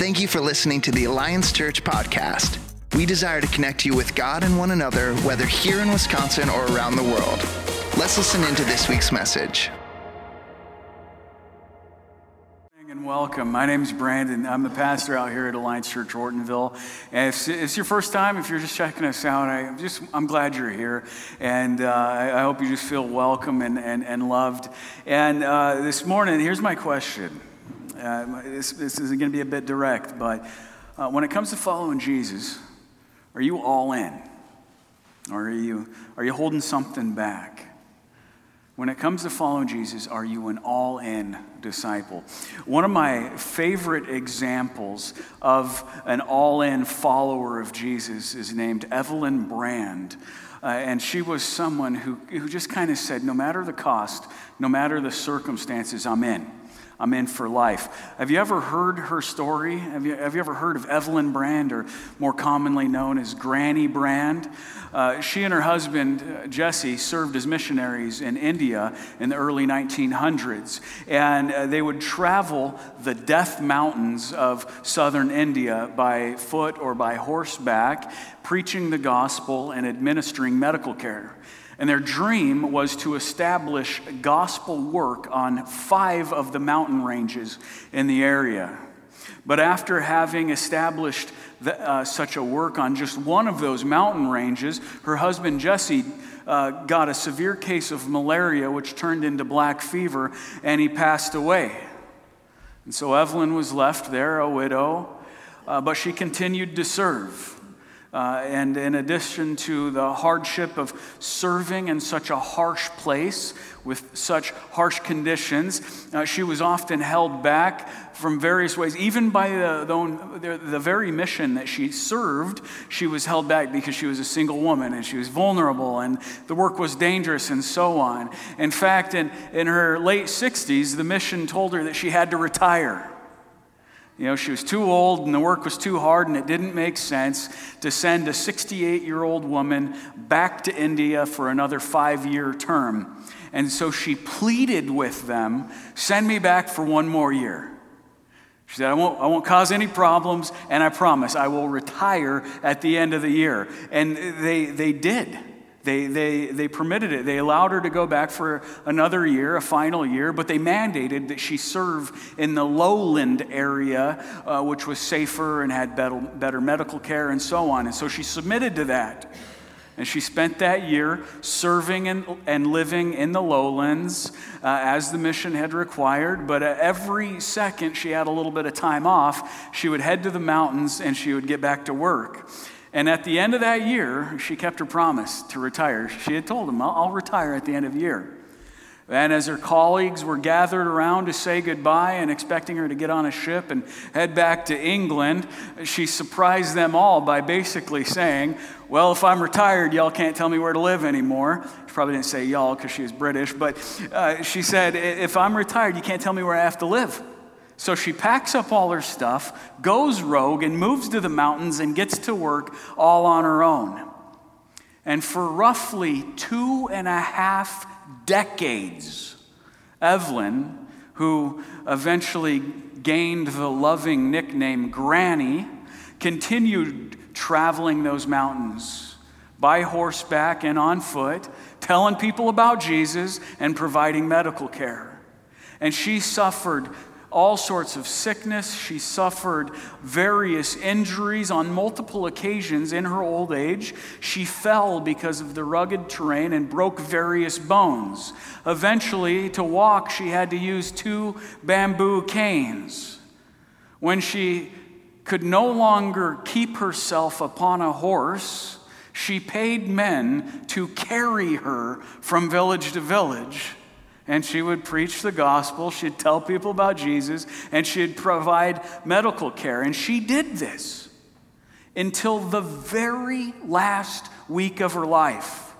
Thank you for listening to the Alliance Church podcast. We desire to connect you with God and one another, whether here in Wisconsin or around the world. Let's listen into this week's message. And welcome. My name is Brandon. I'm the pastor out here at Alliance Church Ortonville. And if it's your first time, if you're just checking us out, I just I'm glad you're here, and uh, I hope you just feel welcome and, and, and loved. And uh, this morning, here's my question. Uh, this, this is going to be a bit direct, but uh, when it comes to following Jesus, are you all in, or are you are you holding something back? When it comes to following Jesus, are you an all in disciple? One of my favorite examples of an all in follower of Jesus is named Evelyn Brand. Uh, and she was someone who, who just kind of said, no matter the cost, no matter the circumstances, I'm in. I'm in for life. Have you ever heard her story? Have you, have you ever heard of Evelyn Brand, or more commonly known as Granny Brand? Uh, she and her husband, uh, Jesse, served as missionaries in India in the early 1900s. And uh, they would travel the Death Mountains of southern India by foot or by horseback, preaching the gospel and administering medical care. And their dream was to establish gospel work on five of the mountain ranges in the area. But after having established the, uh, such a work on just one of those mountain ranges, her husband Jesse uh, got a severe case of malaria, which turned into black fever, and he passed away. And so Evelyn was left there, a widow, uh, but she continued to serve. Uh, and in addition to the hardship of serving in such a harsh place with such harsh conditions, uh, she was often held back from various ways. Even by the, the, the, very mission that she served, she was held back because she was a single woman and she was vulnerable and the work was dangerous and so on. In fact, in, in her late 60s, the mission told her that she had to retire. You know, she was too old and the work was too hard, and it didn't make sense to send a 68 year old woman back to India for another five year term. And so she pleaded with them send me back for one more year. She said, I won't, I won't cause any problems, and I promise I will retire at the end of the year. And they, they did. They, they, they permitted it. They allowed her to go back for another year, a final year, but they mandated that she serve in the lowland area, uh, which was safer and had better, better medical care and so on. And so she submitted to that. And she spent that year serving and, and living in the lowlands uh, as the mission had required. But uh, every second she had a little bit of time off, she would head to the mountains and she would get back to work. And at the end of that year, she kept her promise to retire. She had told him, I'll retire at the end of the year. And as her colleagues were gathered around to say goodbye and expecting her to get on a ship and head back to England, she surprised them all by basically saying, Well, if I'm retired, y'all can't tell me where to live anymore. She probably didn't say y'all because she was British, but uh, she said, If I'm retired, you can't tell me where I have to live. So she packs up all her stuff, goes rogue, and moves to the mountains and gets to work all on her own. And for roughly two and a half decades, Evelyn, who eventually gained the loving nickname Granny, continued traveling those mountains by horseback and on foot, telling people about Jesus and providing medical care. And she suffered all sorts of sickness. She suffered various injuries on multiple occasions in her old age. She fell because of the rugged terrain and broke various bones. Eventually, to walk, she had to use two bamboo canes. When she could no longer keep herself upon a horse, she paid men to carry her from village to village and she would preach the gospel. She'd tell people about Jesus, and she'd provide medical care. And she did this until the very last week of her life.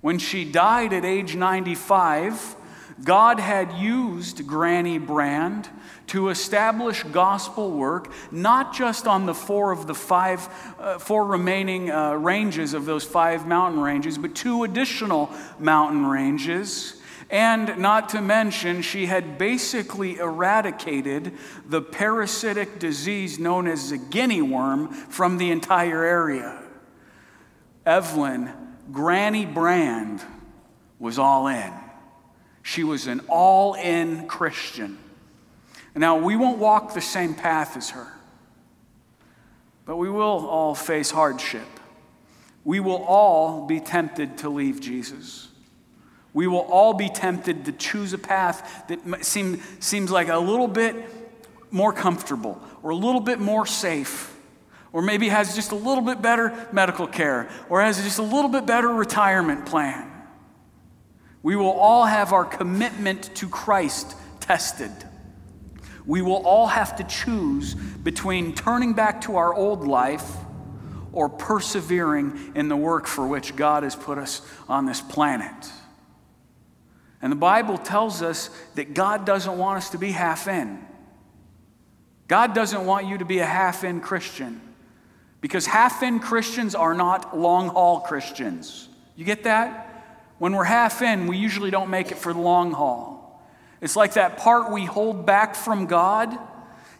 When she died at age 95, God had used Granny Brand to establish gospel work, not just on the four of the five, uh, four remaining uh, ranges of those five mountain ranges, but two additional mountain ranges And not to mention, she had basically eradicated the parasitic disease known as the guinea worm from the entire area. Evelyn, Granny Brand, was all in. She was an all in Christian. Now, we won't walk the same path as her, but we will all face hardship. We will all be tempted to leave Jesus. We will all be tempted to choose a path that seem, seems like a little bit more comfortable or a little bit more safe or maybe has just a little bit better medical care, or has just a little bit better retirement plan. We will all have our commitment to Christ tested. We will all have to choose between turning back to our old life or persevering in the work for which God has put us on this planet. And the Bible tells us that God doesn't want us to be half in. God doesn't want you to be a half in Christian. Because half in Christians are not long haul Christians. You get that? When we're half in, we usually don't make it for the long haul. It's like that part we hold back from God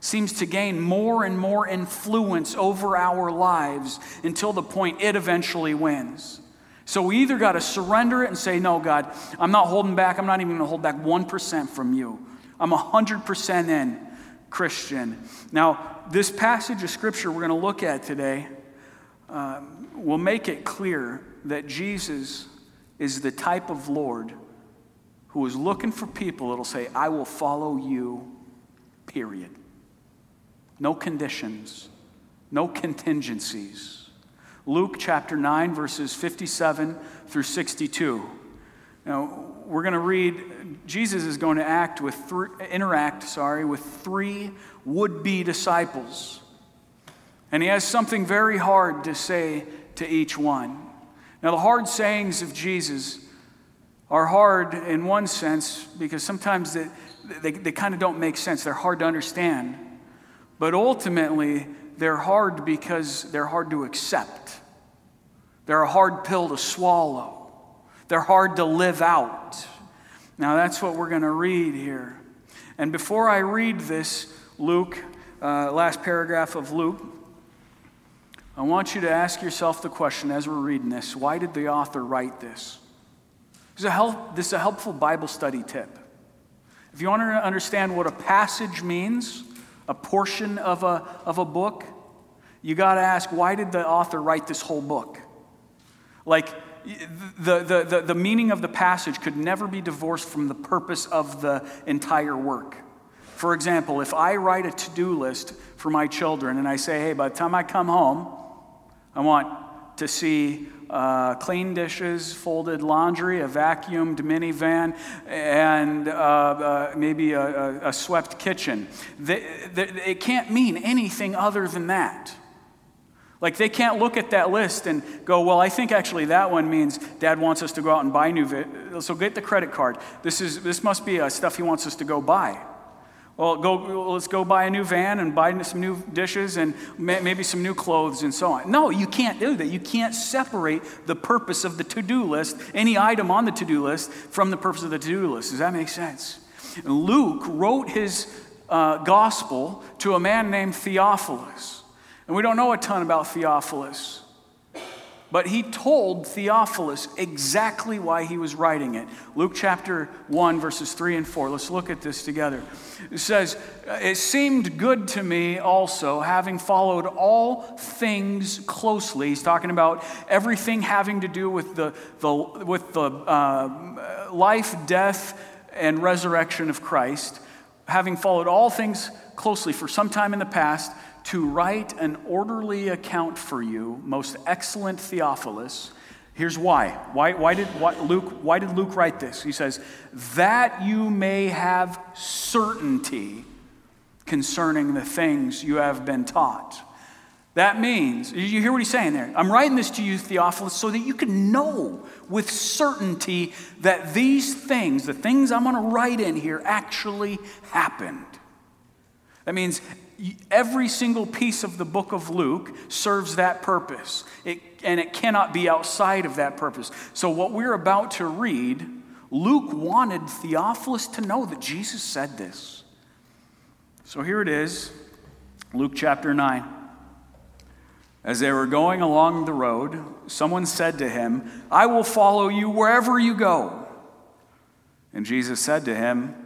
seems to gain more and more influence over our lives until the point it eventually wins. So we either got to surrender it and say, No, God, I'm not holding back. I'm not even going to hold back 1% from you. I'm 100% in. Christian. Now, this passage of scripture we're going to look at today uh, will make it clear that Jesus is the type of Lord who is looking for people that'll say, I will follow you, period. No conditions, no contingencies. Luke chapter 9, verses 57 through 62. Now, we're going to read, Jesus is going to act with th- interact, sorry, with three would-be disciples. And he has something very hard to say to each one. Now, the hard sayings of Jesus are hard in one sense because sometimes they, they, they kind of don't make sense. They're hard to understand. But ultimately, they're hard because they're hard to accept. They're a hard pill to swallow. They're hard to live out. Now, that's what we're going to read here. And before I read this, Luke, uh, last paragraph of Luke, I want you to ask yourself the question as we're reading this why did the author write this? This is a, help, this is a helpful Bible study tip. If you want to understand what a passage means, a portion of a, of a book, you got to ask why did the author write this whole book? Like, the, the, the, the meaning of the passage could never be divorced from the purpose of the entire work. For example, if I write a to do list for my children and I say, hey, by the time I come home, I want to see uh, clean dishes, folded laundry, a vacuumed minivan, and uh, uh, maybe a, a, a, swept kitchen. The, the, it can't mean anything other than that. Like they can't look at that list and go, well, I think actually that one means dad wants us to go out and buy new, vi- so get the credit card. This, is, this must be stuff he wants us to go buy. Well, go, let's go buy a new van and buy some new dishes and maybe some new clothes and so on. No, you can't do that. You can't separate the purpose of the to do list, any item on the to do list, from the purpose of the to do list. Does that make sense? Luke wrote his uh, gospel to a man named Theophilus. And we don't know a ton about Theophilus, but he told Theophilus exactly why he was writing it. Luke chapter 1, verses 3 and 4. Let's look at this together. It says, It seemed good to me also, having followed all things closely. He's talking about everything having to do with the, the, with the uh, life, death, and resurrection of Christ. Having followed all things closely for some time in the past, to write an orderly account for you, most excellent Theophilus. Here's why. Why, why, did, why, Luke, why did Luke write this? He says, that you may have certainty concerning the things you have been taught. That means, you hear what he's saying there? I'm writing this to you, Theophilus, so that you can know with certainty that these things, the things I'm going to write in here, actually happened. That means every single piece of the book of Luke serves that purpose, it, and it cannot be outside of that purpose. So, what we're about to read Luke wanted Theophilus to know that Jesus said this. So here it is, Luke chapter 9. As they were going along the road, someone said to him, I will follow you wherever you go. And Jesus said to him,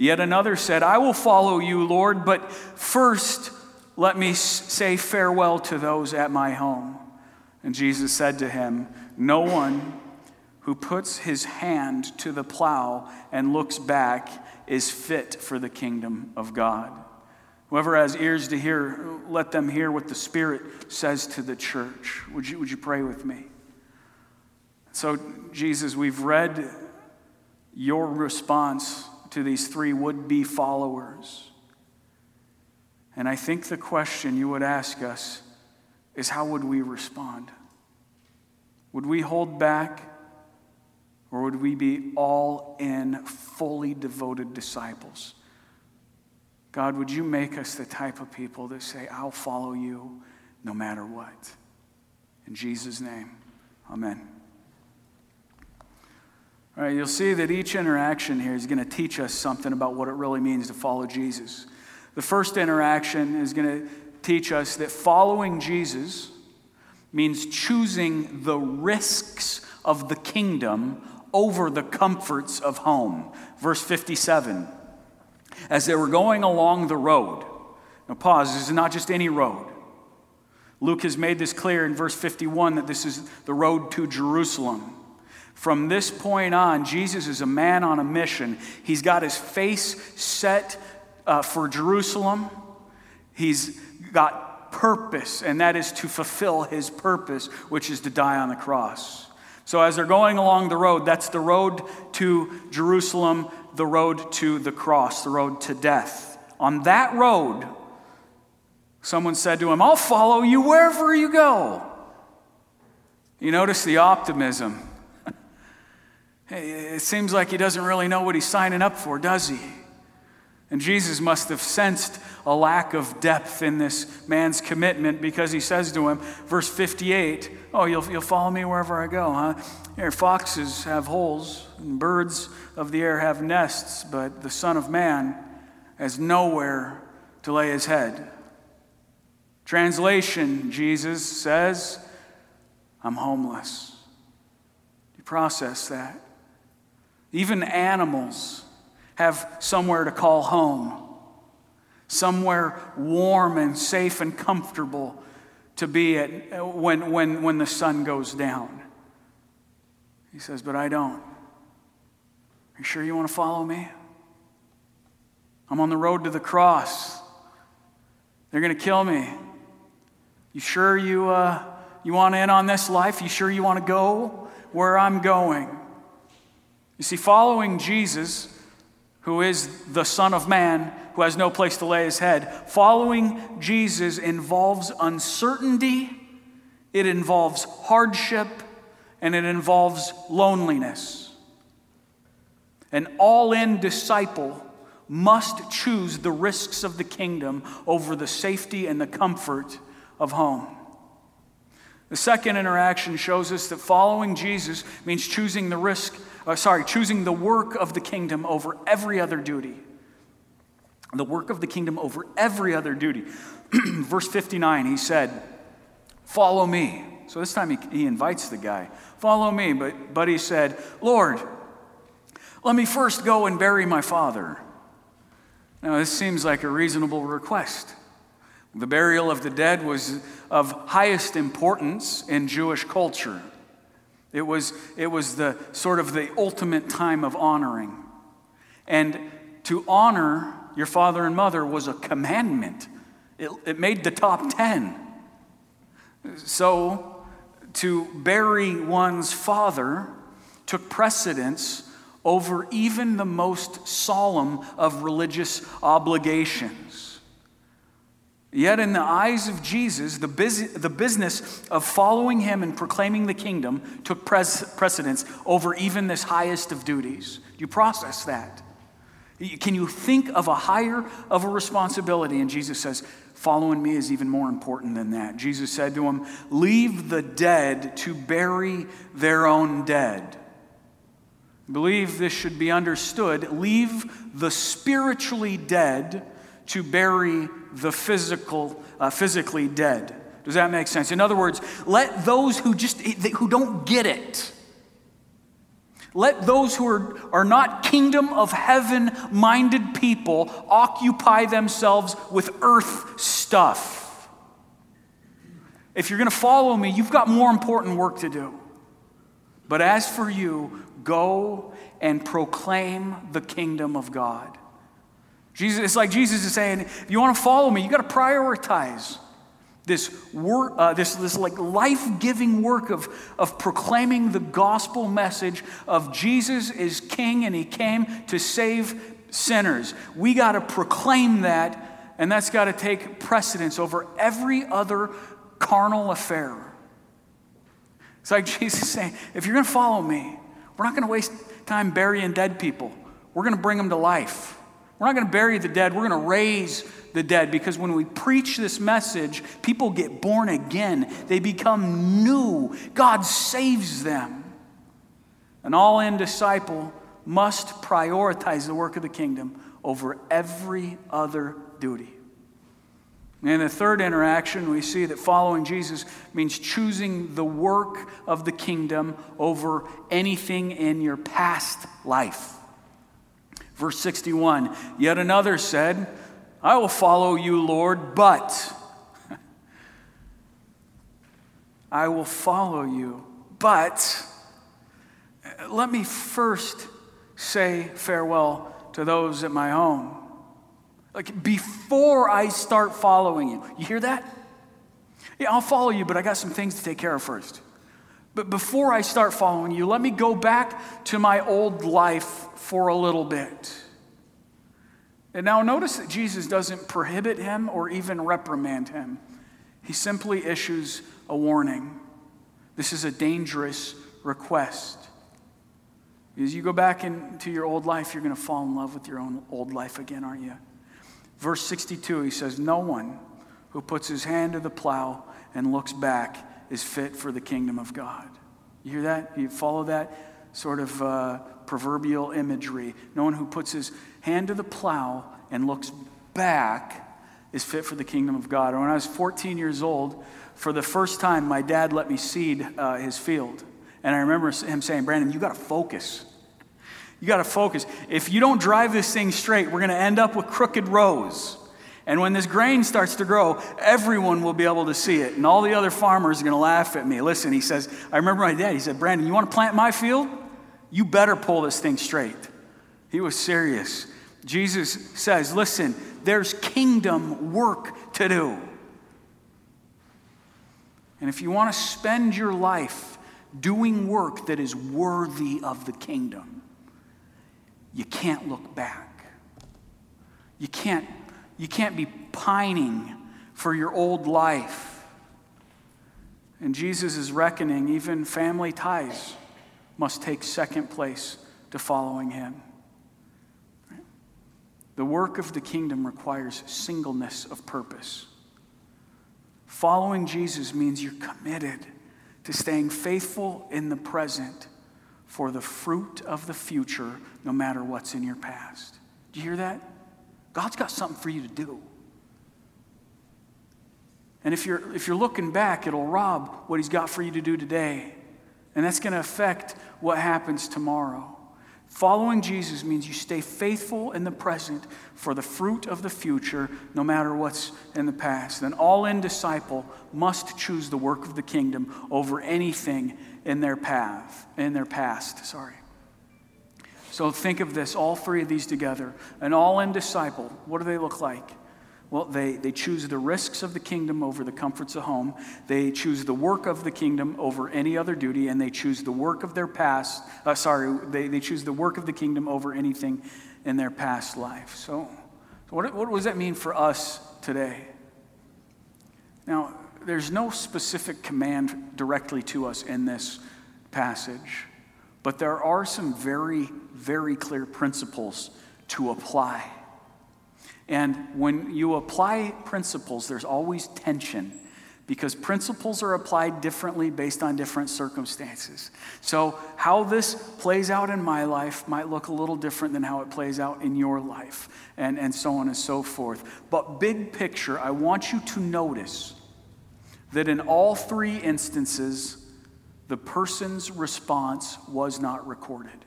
Yet another said, I will follow you, Lord, but first let me say farewell to those at my home. And Jesus said to him, No one who puts his hand to the plow and looks back is fit for the kingdom of God. Whoever has ears to hear, let them hear what the Spirit says to the church. Would you, would you pray with me? So, Jesus, we've read your response to these three would be followers. And I think the question you would ask us is how would we respond? Would we hold back? Or would we be all in, fully devoted disciples? God, would you make us the type of people that say, I'll follow you no matter what? In Jesus' name, amen. All right, you'll see that each interaction here is going to teach us something about what it really means to follow Jesus. The first interaction is going to teach us that following Jesus means choosing the risks of the kingdom over the comforts of home. Verse 57 As they were going along the road, now pause, this is not just any road. Luke has made this clear in verse 51 that this is the road to Jerusalem. From this point on, Jesus is a man on a mission. He's got his face set uh, for Jerusalem. He's got purpose, and that is to fulfill his purpose, which is to die on the cross. So, as they're going along the road, that's the road to Jerusalem, the road to the cross, the road to death. On that road, someone said to him, I'll follow you wherever you go. You notice the optimism. It seems like he doesn't really know what he's signing up for, does he? And Jesus must have sensed a lack of depth in this man's commitment because he says to him, verse 58, Oh, you'll, you'll follow me wherever I go, huh? Here, foxes have holes, and birds of the air have nests, but the Son of Man has nowhere to lay his head. Translation Jesus says, I'm homeless. You process that. Even animals have somewhere to call home, somewhere warm and safe and comfortable to be at when, when, when the sun goes down. He says, But I don't. Are you sure you want to follow me? I'm on the road to the cross. They're going to kill me. You sure you, uh, you want in on this life? You sure you want to go where I'm going? You see, following Jesus who is the Son of Man, who has no place to lay his head. Following Jesus involves uncertainty, it involves hardship, and it involves loneliness. An all in disciple must choose the risks of the kingdom over the safety and the comfort of home. The second interaction shows us that following Jesus means choosing the risk uh, sorry, choosing the work of the kingdom over every other duty. The work of the kingdom over every other duty. Verse 59, he said, Follow me. So this time he, he invites the guy, Follow me. But, but he said, Lord, let me first go and bury my father. Now, this seems like a reasonable request. The burial of the dead was of highest importance in Jewish culture. It was, it was the sort of the ultimate time of honoring. And to honor your father and mother was a commandment, it, it made the top 10. So to bury one's father took precedence over even the most solemn of religious obligations. Yet, in the eyes of Jesus, the, bus- the business of following him and proclaiming the kingdom took pres- precedence over even this highest of duties. Do you process that? Can you think of a higher of a responsibility? And Jesus says, Following me is even more important than that. Jesus said to him, Leave the dead to bury their own dead. I believe this should be understood. Leave the spiritually dead to bury the physical, uh, physically dead. Does that make sense? In other words, let those who just who don't get it let those who are, are not kingdom of heaven minded people occupy themselves with earth stuff. If you're going to follow me, you've got more important work to do. But as for you, go and proclaim the kingdom of God. Jesus, it's like Jesus is saying, if you want to follow me, you got to prioritize this work, uh, this, this like life-giving work of, of proclaiming the gospel message of Jesus is king and he came to save sinners. We got to proclaim that, and that's got to take precedence over every other carnal affair. It's like Jesus saying, if you're going to follow me, we're not going to waste time burying dead people. We're going to bring them to life. We're not going to bury the dead, we're going to raise the dead because when we preach this message, people get born again. They become new. God saves them. An all in disciple must prioritize the work of the kingdom over every other duty. And in the third interaction, we see that following Jesus means choosing the work of the kingdom over anything in your past life. Verse 61 Yet another said, I will follow you, Lord, but I will follow you. But let me first say farewell to those at my home. Like before I start following you. You hear that? Yeah, I'll follow you, but I got some things to take care of first. But before I start following you, let me go back to my old life for a little bit. And now notice that Jesus doesn't prohibit him or even reprimand him. He simply issues a warning. This is a dangerous request. As you go back into your old life, you're going to fall in love with your own old life again, aren't you? Verse 62, he says, No one who puts his hand to the plow and looks back is fit for the kingdom of God. You hear that? You follow that sort of uh, proverbial imagery. No one who puts his hand to the plow and looks back is fit for the kingdom of God. When I was 14 years old, for the first time, my dad let me seed uh, his field. And I remember him saying, Brandon, you got to focus. You got to focus. If you don't drive this thing straight, we're going to end up with crooked rows. And when this grain starts to grow, everyone will be able to see it. And all the other farmers are going to laugh at me. Listen, he says, I remember my dad, he said, Brandon, you want to plant my field? You better pull this thing straight. He was serious. Jesus says, listen, there's kingdom work to do. And if you want to spend your life doing work that is worthy of the kingdom, you can't look back. You can't, you can't be pining for your old life. And Jesus is reckoning even family ties must take second place to following him. The work of the kingdom requires singleness of purpose. Following Jesus means you're committed to staying faithful in the present for the fruit of the future, no matter what's in your past. Do you hear that? God's got something for you to do. And if you're, if you're looking back, it'll rob what He's got for you to do today. And that's going to affect what happens tomorrow. Following Jesus means you stay faithful in the present for the fruit of the future, no matter what's in the past. An all in disciple must choose the work of the kingdom over anything in their path, in their past. Sorry. So think of this, all three of these together. An all in disciple, what do they look like? Well, they, they choose the risks of the kingdom over the comforts of home. They choose the work of the kingdom over any other duty, and they choose the work of their past. Uh, sorry, they, they choose the work of the kingdom over anything in their past life. So, what, what does that mean for us today? Now, there's no specific command directly to us in this passage, but there are some very, very clear principles to apply. And when you apply principles, there's always tension because principles are applied differently based on different circumstances. So, how this plays out in my life might look a little different than how it plays out in your life, and, and so on and so forth. But, big picture, I want you to notice that in all three instances, the person's response was not recorded.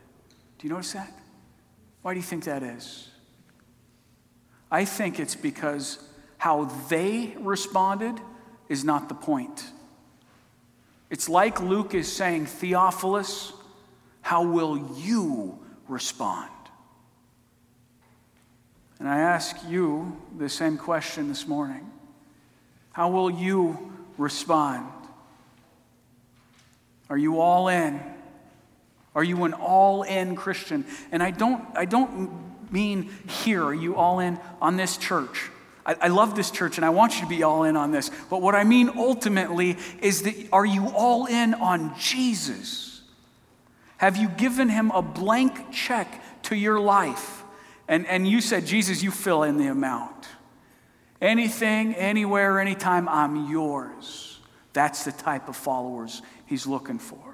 Do you notice that? Why do you think that is? I think it's because how they responded is not the point. It's like Luke is saying, Theophilus, how will you respond? And I ask you the same question this morning. How will you respond? Are you all in? Are you an all in Christian? And I don't, I don't mean here? Are you all in on this church? I, I love this church and I want you to be all in on this. But what I mean ultimately is that are you all in on Jesus? Have you given him a blank check to your life? And, and you said, Jesus, you fill in the amount. Anything, anywhere, anytime, I'm yours. That's the type of followers he's looking for.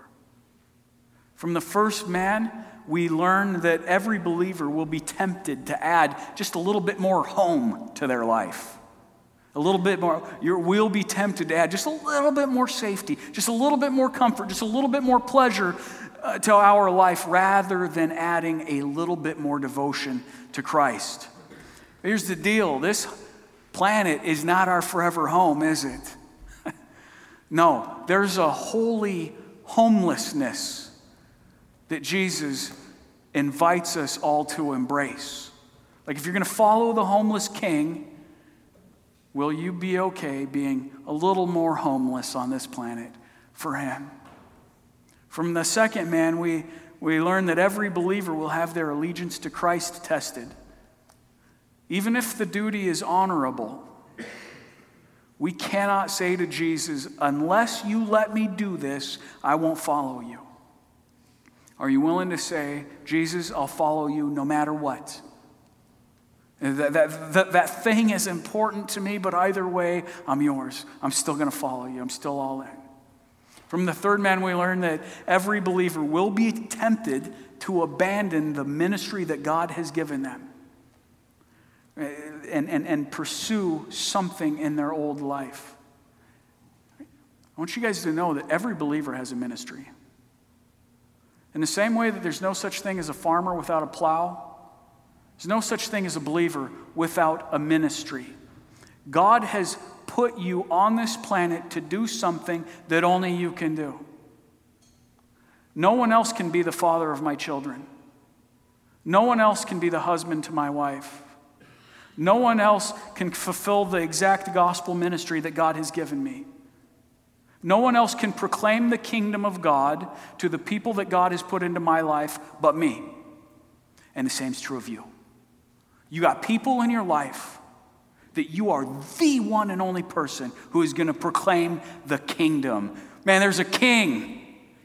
From the first man, we learn that every believer will be tempted to add just a little bit more home to their life. A little bit more, you will be tempted to add just a little bit more safety, just a little bit more comfort, just a little bit more pleasure uh, to our life rather than adding a little bit more devotion to Christ. Here's the deal this planet is not our forever home, is it? no, there's a holy homelessness that Jesus invites us all to embrace. Like, if you're going to follow the homeless king, will you be okay being a little more homeless on this planet for him? From the second man, we, we learn that every believer will have their allegiance to Christ tested. Even if the duty is honorable, we cannot say to Jesus, unless you let me do this, I won't follow you. Are you willing to say, Jesus, I'll follow you no matter what? That, that, that, that thing is important to me, but either way, I'm yours. I'm still going to follow you. I'm still all in. From the third man, we learn that every believer will be tempted to abandon the ministry that God has given them and, and, and pursue something in their old life. I want you guys to know that every believer has a ministry. In the same way that there's no such thing as a farmer without a plow, there's no such thing as a believer without a ministry. God has put you on this planet to do something that only you can do. No one else can be the father of my children. No one else can be the husband to my wife. No one else can fulfill the exact gospel ministry that God has given me. No one else can proclaim the kingdom of God to the people that God has put into my life but me. And the same is true of you. You got people in your life that you are the one and only person who is going to proclaim the kingdom. Man, there's a king.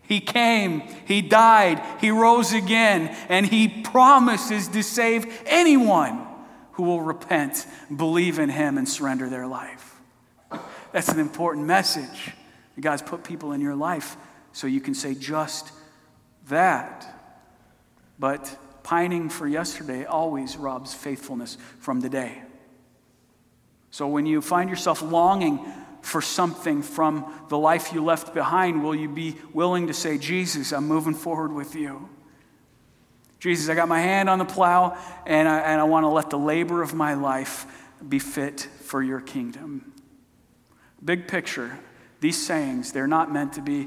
He came, he died, he rose again, and he promises to save anyone who will repent, believe in him, and surrender their life. That's an important message. God's put people in your life so you can say just that. But pining for yesterday always robs faithfulness from today. So when you find yourself longing for something from the life you left behind, will you be willing to say, Jesus, I'm moving forward with you? Jesus, I got my hand on the plow and I, and I want to let the labor of my life be fit for your kingdom. Big picture, these sayings, they're not meant to be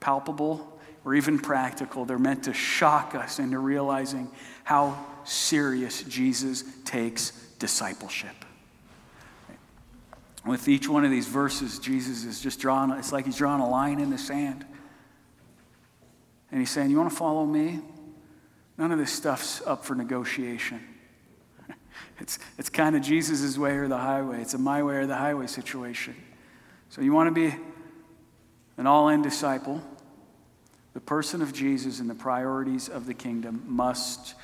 palpable or even practical. They're meant to shock us into realizing how serious Jesus takes discipleship. with each one of these verses, Jesus is just drawing, it's like he's drawing a line in the sand. And he's saying, You want to follow me? None of this stuff's up for negotiation. It's, it's kind of Jesus' way or the highway. It's a my way or the highway situation. So you want to be an all in disciple? The person of Jesus and the priorities of the kingdom must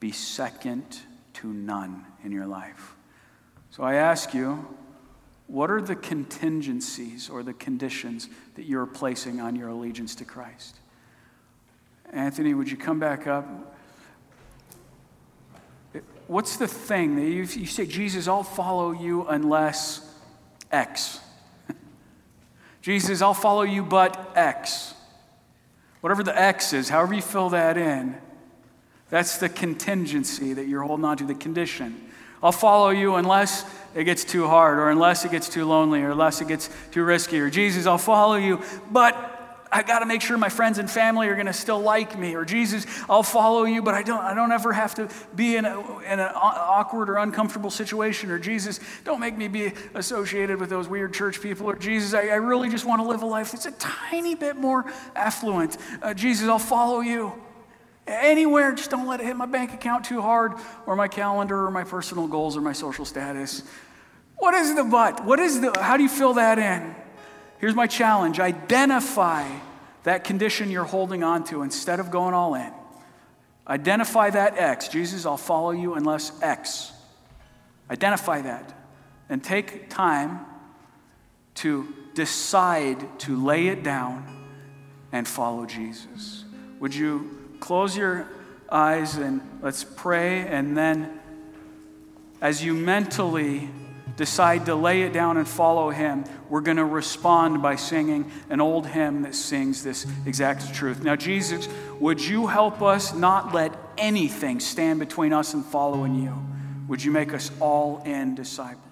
be second to none in your life. So I ask you, what are the contingencies or the conditions that you're placing on your allegiance to Christ? Anthony, would you come back up? What's the thing that you, you say, Jesus, I'll follow you unless X? Jesus, I'll follow you, but X. Whatever the X is, however you fill that in, that's the contingency that you're holding on to, the condition. I'll follow you unless it gets too hard, or unless it gets too lonely, or unless it gets too risky. Or Jesus, I'll follow you, but I got to make sure my friends and family are going to still like me. Or Jesus, I'll follow you, but I don't, I don't ever have to be in, a, in an awkward or uncomfortable situation. Or Jesus, don't make me be associated with those weird church people. Or Jesus, I, I really just want to live a life that's a tiny bit more affluent. Uh, Jesus, I'll follow you. Anywhere, just don't let it hit my bank account too hard, or my calendar, or my personal goals, or my social status. What is the but? What is the, how do you fill that in? Here's my challenge identify that condition you're holding on to instead of going all in. Identify that X. Jesus, I'll follow you unless X. Identify that. And take time to decide to lay it down and follow Jesus. Would you close your eyes and let's pray, and then as you mentally decide to lay it down and follow Him, we're going to respond by singing an old hymn that sings this exact truth. Now, Jesus, would you help us not let anything stand between us and following you? Would you make us all in disciples?